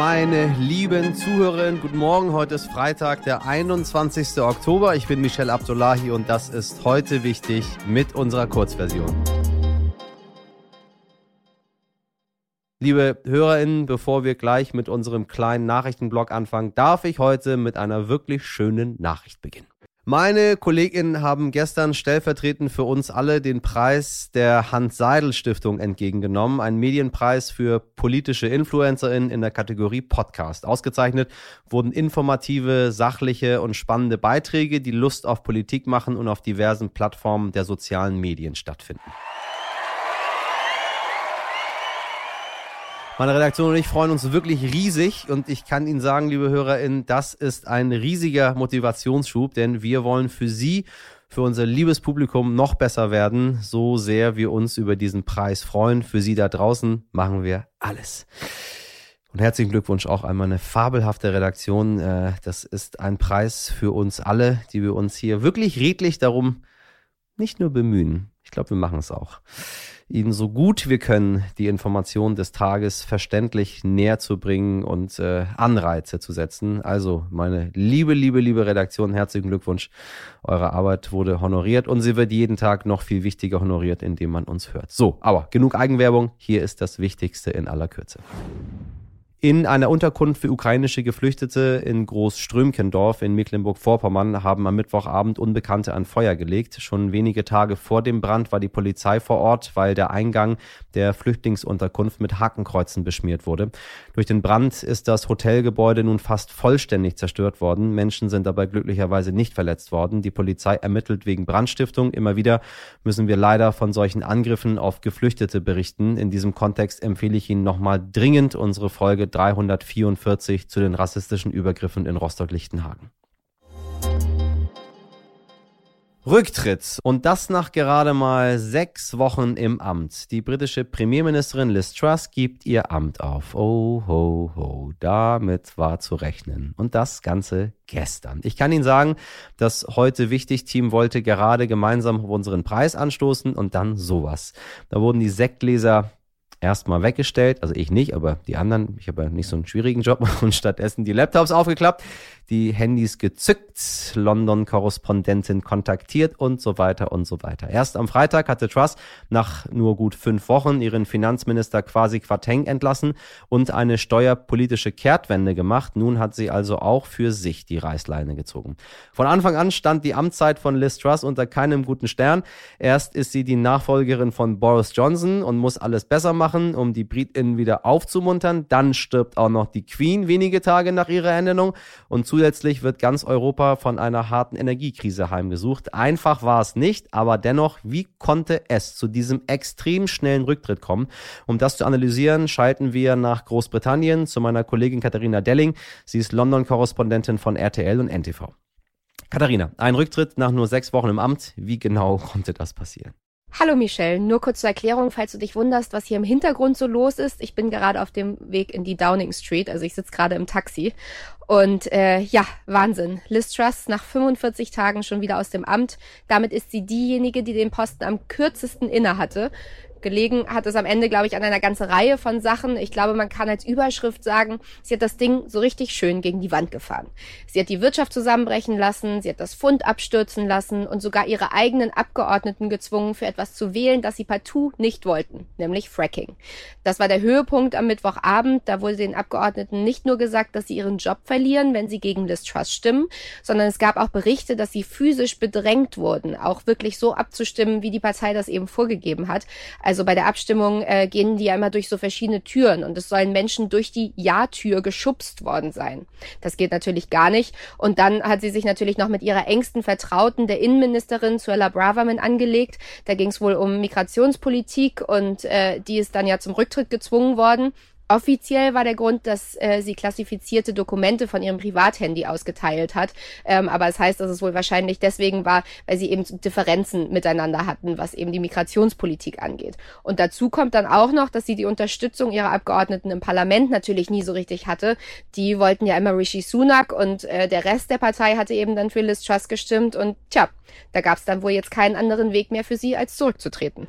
meine lieben Zuhörerinnen. Guten Morgen. Heute ist Freitag, der 21. Oktober. Ich bin Michel Abdullahi und das ist heute wichtig mit unserer Kurzversion. Liebe HörerInnen, bevor wir gleich mit unserem kleinen Nachrichtenblock anfangen, darf ich heute mit einer wirklich schönen Nachricht beginnen. Meine KollegInnen haben gestern stellvertretend für uns alle den Preis der Hans-Seidel-Stiftung entgegengenommen, einen Medienpreis für politische InfluencerInnen in der Kategorie Podcast. Ausgezeichnet wurden informative, sachliche und spannende Beiträge, die Lust auf Politik machen und auf diversen Plattformen der sozialen Medien stattfinden. Meine Redaktion und ich freuen uns wirklich riesig und ich kann Ihnen sagen, liebe HörerInnen, das ist ein riesiger Motivationsschub, denn wir wollen für Sie, für unser liebes Publikum noch besser werden, so sehr wir uns über diesen Preis freuen. Für Sie da draußen machen wir alles. Und herzlichen Glückwunsch auch einmal eine fabelhafte Redaktion. Äh, das ist ein Preis für uns alle, die wir uns hier wirklich redlich darum nicht nur bemühen. Ich glaube, wir machen es auch. Ihnen so gut wir können die Informationen des Tages verständlich näher zu bringen und äh, Anreize zu setzen. Also meine liebe, liebe, liebe Redaktion, herzlichen Glückwunsch. Eure Arbeit wurde honoriert und sie wird jeden Tag noch viel wichtiger honoriert, indem man uns hört. So, aber genug Eigenwerbung. Hier ist das Wichtigste in aller Kürze. In einer Unterkunft für ukrainische Geflüchtete in Großströmkendorf in Mecklenburg-Vorpommern haben am Mittwochabend Unbekannte ein Feuer gelegt. Schon wenige Tage vor dem Brand war die Polizei vor Ort, weil der Eingang der Flüchtlingsunterkunft mit Hakenkreuzen beschmiert wurde. Durch den Brand ist das Hotelgebäude nun fast vollständig zerstört worden. Menschen sind dabei glücklicherweise nicht verletzt worden. Die Polizei ermittelt wegen Brandstiftung. Immer wieder müssen wir leider von solchen Angriffen auf Geflüchtete berichten. In diesem Kontext empfehle ich Ihnen nochmal dringend unsere Folge 344 zu den rassistischen Übergriffen in Rostock-Lichtenhagen. Rücktritt. Und das nach gerade mal sechs Wochen im Amt. Die britische Premierministerin Liz Truss gibt ihr Amt auf. Oh, ho, ho. Damit war zu rechnen. Und das Ganze gestern. Ich kann Ihnen sagen, das heute wichtig Team wollte gerade gemeinsam unseren Preis anstoßen und dann sowas. Da wurden die Sektgläser erstmal weggestellt, also ich nicht, aber die anderen, ich habe ja nicht so einen schwierigen Job und stattdessen die Laptops aufgeklappt, die Handys gezückt, London-Korrespondentin kontaktiert und so weiter und so weiter. Erst am Freitag hatte Truss nach nur gut fünf Wochen ihren Finanzminister quasi Quateng entlassen und eine steuerpolitische Kehrtwende gemacht. Nun hat sie also auch für sich die Reißleine gezogen. Von Anfang an stand die Amtszeit von Liz Truss unter keinem guten Stern. Erst ist sie die Nachfolgerin von Boris Johnson und muss alles besser machen, um die BritInnen wieder aufzumuntern. Dann stirbt auch noch die Queen wenige Tage nach ihrer Ernennung und zu Zusätzlich wird ganz Europa von einer harten Energiekrise heimgesucht. Einfach war es nicht, aber dennoch, wie konnte es zu diesem extrem schnellen Rücktritt kommen? Um das zu analysieren, schalten wir nach Großbritannien zu meiner Kollegin Katharina Delling. Sie ist London-Korrespondentin von RTL und NTV. Katharina, ein Rücktritt nach nur sechs Wochen im Amt. Wie genau konnte das passieren? Hallo Michelle, nur kurz zur Erklärung, falls du dich wunderst, was hier im Hintergrund so los ist. Ich bin gerade auf dem Weg in die Downing Street, also ich sitze gerade im Taxi. Und äh, ja, Wahnsinn. Liz Truss nach 45 Tagen schon wieder aus dem Amt. Damit ist sie diejenige, die den Posten am kürzesten inne hatte. Gelegen hat es am Ende, glaube ich, an einer ganzen Reihe von Sachen. Ich glaube, man kann als Überschrift sagen, sie hat das Ding so richtig schön gegen die Wand gefahren. Sie hat die Wirtschaft zusammenbrechen lassen, sie hat das Pfund abstürzen lassen und sogar ihre eigenen Abgeordneten gezwungen, für etwas zu wählen, das sie partout nicht wollten, nämlich Fracking. Das war der Höhepunkt am Mittwochabend. Da wurde den Abgeordneten nicht nur gesagt, dass sie ihren Job verlieren, wenn sie gegen Liz Truss stimmen, sondern es gab auch Berichte, dass sie physisch bedrängt wurden, auch wirklich so abzustimmen, wie die Partei das eben vorgegeben hat. Also bei der Abstimmung äh, gehen die ja immer durch so verschiedene Türen und es sollen Menschen durch die Ja-Tür geschubst worden sein. Das geht natürlich gar nicht. Und dann hat sie sich natürlich noch mit ihrer engsten Vertrauten, der Innenministerin Suella Braverman, angelegt. Da ging es wohl um Migrationspolitik und äh, die ist dann ja zum Rücktritt gezwungen worden. Offiziell war der Grund, dass äh, sie klassifizierte Dokumente von ihrem Privathandy ausgeteilt hat. Ähm, aber es heißt, dass es wohl wahrscheinlich deswegen war, weil sie eben Differenzen miteinander hatten, was eben die Migrationspolitik angeht. Und dazu kommt dann auch noch, dass sie die Unterstützung ihrer Abgeordneten im Parlament natürlich nie so richtig hatte. Die wollten ja immer Rishi Sunak und äh, der Rest der Partei hatte eben dann für Liz Truss gestimmt. Und tja, da gab es dann wohl jetzt keinen anderen Weg mehr für sie, als zurückzutreten.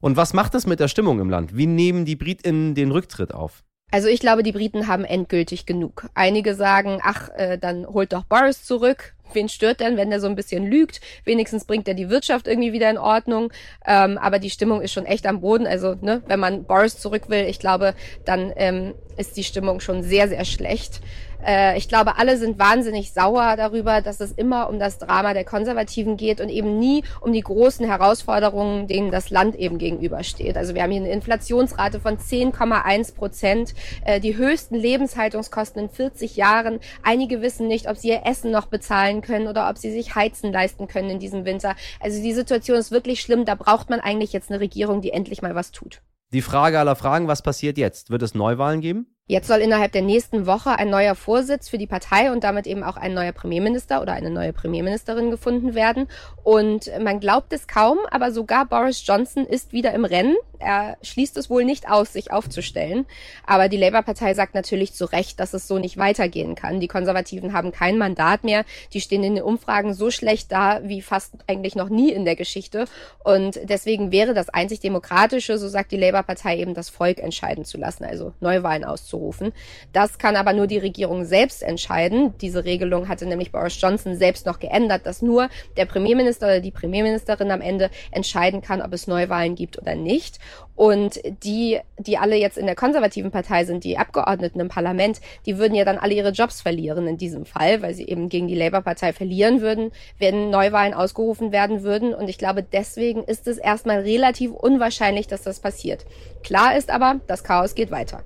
Und was macht das mit der Stimmung im Land? Wie nehmen die BritInnen den Rücktritt auf? Also ich glaube, die Briten haben endgültig genug. Einige sagen, ach, äh, dann holt doch Boris zurück. Wen stört denn, wenn der so ein bisschen lügt? Wenigstens bringt er die Wirtschaft irgendwie wieder in Ordnung. Ähm, aber die Stimmung ist schon echt am Boden. Also, ne, wenn man Boris zurück will, ich glaube, dann ähm, ist die Stimmung schon sehr, sehr schlecht. Äh, ich glaube, alle sind wahnsinnig sauer darüber, dass es immer um das Drama der Konservativen geht und eben nie um die großen Herausforderungen, denen das Land eben gegenübersteht. Also wir haben hier eine Inflationsrate von 10,1 Prozent, äh, die höchsten Lebenshaltungskosten in 40 Jahren. Einige wissen nicht, ob sie ihr Essen noch bezahlen können oder ob sie sich Heizen leisten können in diesem Winter. Also die Situation ist wirklich schlimm. Da braucht man eigentlich jetzt eine Regierung, die endlich mal was tut. Die Frage aller Fragen, was passiert jetzt? Wird es Neuwahlen geben? Jetzt soll innerhalb der nächsten Woche ein neuer Vorsitz für die Partei und damit eben auch ein neuer Premierminister oder eine neue Premierministerin gefunden werden. Und man glaubt es kaum, aber sogar Boris Johnson ist wieder im Rennen. Er schließt es wohl nicht aus, sich aufzustellen. Aber die Labour-Partei sagt natürlich zu Recht, dass es so nicht weitergehen kann. Die Konservativen haben kein Mandat mehr. Die stehen in den Umfragen so schlecht da wie fast eigentlich noch nie in der Geschichte. Und deswegen wäre das einzig Demokratische, so sagt die Labour-Partei, eben das Volk entscheiden zu lassen, also Neuwahlen auszurufen. Das kann aber nur die Regierung selbst entscheiden. Diese Regelung hatte nämlich Boris Johnson selbst noch geändert, dass nur der Premierminister oder die Premierministerin am Ende entscheiden kann, ob es Neuwahlen gibt oder nicht. Und die, die alle jetzt in der konservativen Partei sind, die Abgeordneten im Parlament, die würden ja dann alle ihre Jobs verlieren in diesem Fall, weil sie eben gegen die Labour-Partei verlieren würden, wenn Neuwahlen ausgerufen werden würden. Und ich glaube, deswegen ist es erstmal relativ unwahrscheinlich, dass das passiert. Klar ist aber, das Chaos geht weiter.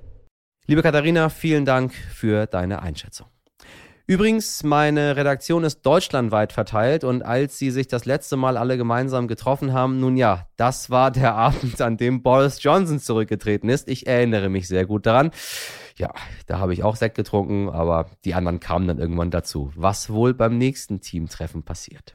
Liebe Katharina, vielen Dank für deine Einschätzung. Übrigens, meine Redaktion ist deutschlandweit verteilt und als sie sich das letzte Mal alle gemeinsam getroffen haben, nun ja, das war der Abend, an dem Boris Johnson zurückgetreten ist. Ich erinnere mich sehr gut daran. Ja, da habe ich auch Sekt getrunken, aber die anderen kamen dann irgendwann dazu. Was wohl beim nächsten Teamtreffen passiert.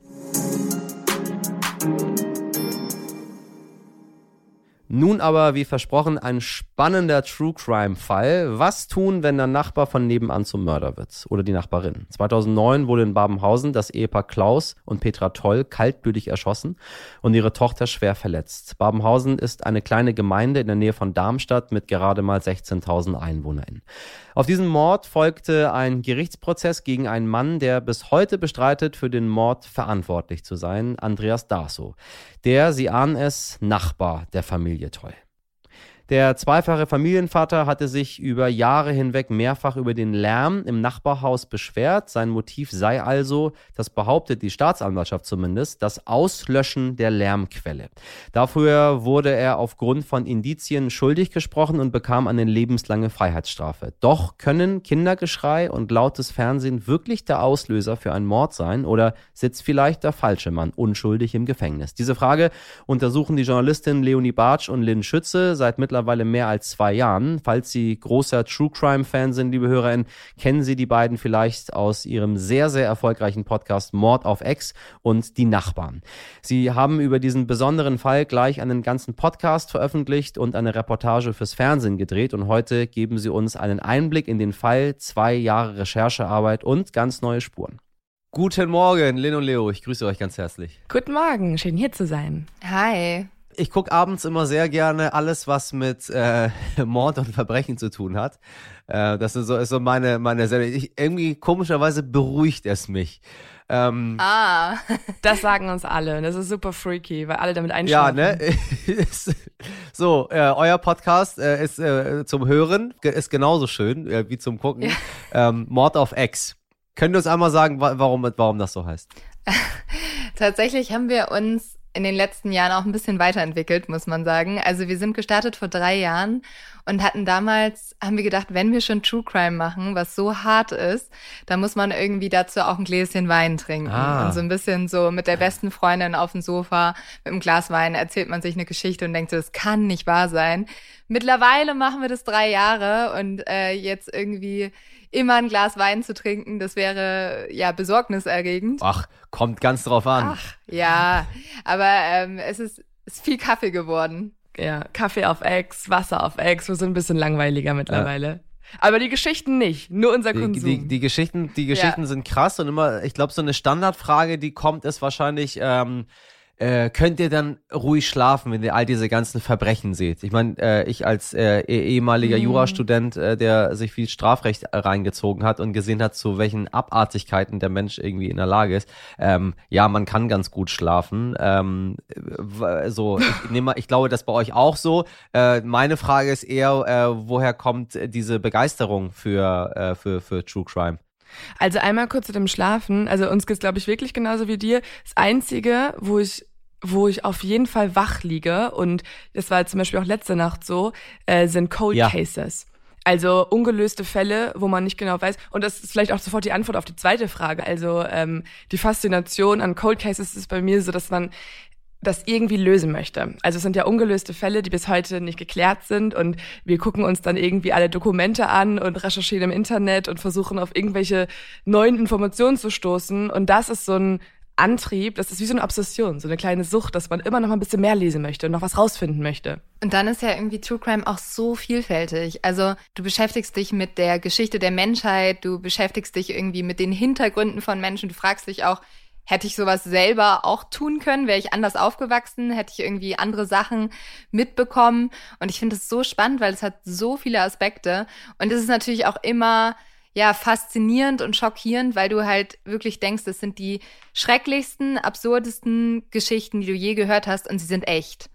Nun aber, wie versprochen, ein spannender True Crime Fall. Was tun, wenn der Nachbar von nebenan zum Mörder wird? Oder die Nachbarin? 2009 wurde in Babenhausen das Ehepaar Klaus und Petra Toll kaltblütig erschossen und ihre Tochter schwer verletzt. Babenhausen ist eine kleine Gemeinde in der Nähe von Darmstadt mit gerade mal 16.000 EinwohnerInnen. Auf diesen Mord folgte ein Gerichtsprozess gegen einen Mann, der bis heute bestreitet, für den Mord verantwortlich zu sein, Andreas Daso. Der, Sie ahnen es, Nachbar der Familie Toll. Der zweifache Familienvater hatte sich über Jahre hinweg mehrfach über den Lärm im Nachbarhaus beschwert. Sein Motiv sei also, das behauptet die Staatsanwaltschaft zumindest, das Auslöschen der Lärmquelle. Dafür wurde er aufgrund von Indizien schuldig gesprochen und bekam eine lebenslange Freiheitsstrafe. Doch können Kindergeschrei und lautes Fernsehen wirklich der Auslöser für einen Mord sein oder sitzt vielleicht der falsche Mann unschuldig im Gefängnis? Diese Frage untersuchen die Journalistin Leonie Bartsch und Lynn Schütze seit mittlerweile mittlerweile mehr als zwei Jahren. Falls Sie großer True Crime Fan sind, liebe HörerInnen, kennen Sie die beiden vielleicht aus ihrem sehr, sehr erfolgreichen Podcast Mord auf Ex und Die Nachbarn. Sie haben über diesen besonderen Fall gleich einen ganzen Podcast veröffentlicht und eine Reportage fürs Fernsehen gedreht und heute geben Sie uns einen Einblick in den Fall, zwei Jahre Recherchearbeit und ganz neue Spuren. Guten Morgen, Lin und Leo. Ich grüße euch ganz herzlich. Guten Morgen, schön hier zu sein. Hi ich gucke abends immer sehr gerne alles, was mit äh, Mord und Verbrechen zu tun hat. Äh, das ist so, ist so meine, meine Serie. Ich, irgendwie komischerweise beruhigt es mich. Ähm, ah, das sagen uns alle. Das ist super freaky, weil alle damit einschlafen. Ja, ne? so, äh, euer Podcast äh, ist äh, zum Hören, ist genauso schön äh, wie zum Gucken. Ja. Ähm, Mord auf Ex. Könnt ihr uns einmal sagen, warum, warum das so heißt? Tatsächlich haben wir uns in den letzten Jahren auch ein bisschen weiterentwickelt, muss man sagen. Also wir sind gestartet vor drei Jahren und hatten damals, haben wir gedacht, wenn wir schon True Crime machen, was so hart ist, dann muss man irgendwie dazu auch ein Gläschen Wein trinken. Ah. Und so ein bisschen so mit der besten Freundin auf dem Sofa mit einem Glas Wein erzählt man sich eine Geschichte und denkt so, das kann nicht wahr sein. Mittlerweile machen wir das drei Jahre und äh, jetzt irgendwie immer ein Glas Wein zu trinken, das wäre ja besorgniserregend. Ach, kommt ganz drauf an. Ach, ja, aber ähm, es ist, ist viel Kaffee geworden. Ja, Kaffee auf Ex, Wasser auf Ex, wir sind ein bisschen langweiliger mittlerweile. Ja. Aber die Geschichten nicht, nur unser die, Konsum. Die, die Geschichten, die Geschichten ja. sind krass und immer, ich glaube, so eine Standardfrage, die kommt, ist wahrscheinlich, ähm, äh, könnt ihr dann ruhig schlafen, wenn ihr all diese ganzen Verbrechen seht? Ich meine, äh, ich als äh, eh- ehemaliger Mhm. Jurastudent, äh, der sich viel Strafrecht äh, reingezogen hat und gesehen hat, zu welchen Abartigkeiten der Mensch irgendwie in der Lage ist. Ähm, ja, man kann ganz gut schlafen. Ähm, so, ich, nehme, mal- ich glaube, das bei euch auch so. Äh, meine Frage ist eher, äh, woher kommt diese Begeisterung für, äh, für, für True Crime? Also einmal kurz zu dem Schlafen. Also uns geht's, glaube ich, wirklich genauso wie dir. Das Einzige, wo ich wo ich auf jeden Fall wach liege, und das war zum Beispiel auch letzte Nacht so, äh, sind Cold Ja. Cases. Also ungelöste Fälle, wo man nicht genau weiß. Und das ist vielleicht auch sofort die Antwort auf die zweite Frage. Also ähm, die Faszination an Cold Cases ist bei mir so, dass man das irgendwie lösen möchte. Also es sind ja ungelöste Fälle, die bis heute nicht geklärt sind und wir gucken uns dann irgendwie alle Dokumente an und recherchieren im Internet und versuchen auf irgendwelche neuen Informationen zu stoßen und das ist so ein Antrieb, das ist wie so eine Obsession, so eine kleine Sucht, dass man immer noch mal ein bisschen mehr lesen möchte und noch was rausfinden möchte. Und dann ist ja irgendwie True Crime auch so vielfältig. Also du beschäftigst dich mit der Geschichte der Menschheit, du beschäftigst dich irgendwie mit den Hintergründen von Menschen, du fragst dich auch, hätte ich sowas selber auch tun können? Wäre ich anders aufgewachsen? Hätte ich irgendwie andere Sachen mitbekommen? Und ich finde es so spannend, weil es hat so viele Aspekte. Und es ist natürlich auch immer ja, faszinierend und schockierend, weil du halt wirklich denkst, das sind die schrecklichsten, absurdesten Geschichten, die du je gehört hast und sie sind echt.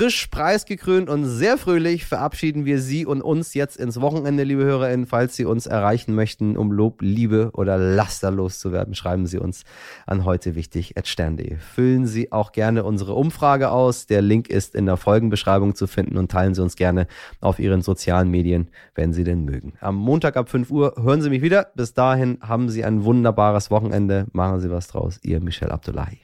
Frisch preisgekrönt und sehr fröhlich verabschieden wir Sie und uns jetzt ins Wochenende, liebe HörerInnen. Falls Sie uns erreichen möchten, um Lob, Liebe oder Laster loszuwerden, schreiben Sie uns an heute wichtig stern.de. Füllen Sie auch gerne unsere Umfrage aus. Der Link ist in der Folgenbeschreibung zu finden und teilen Sie uns gerne auf Ihren sozialen Medien, wenn Sie denn mögen. Am Montag ab 5 Uhr hören Sie mich wieder. Bis dahin haben Sie ein wunderbares Wochenende. Machen Sie was draus. Ihr Michel Abdullahi.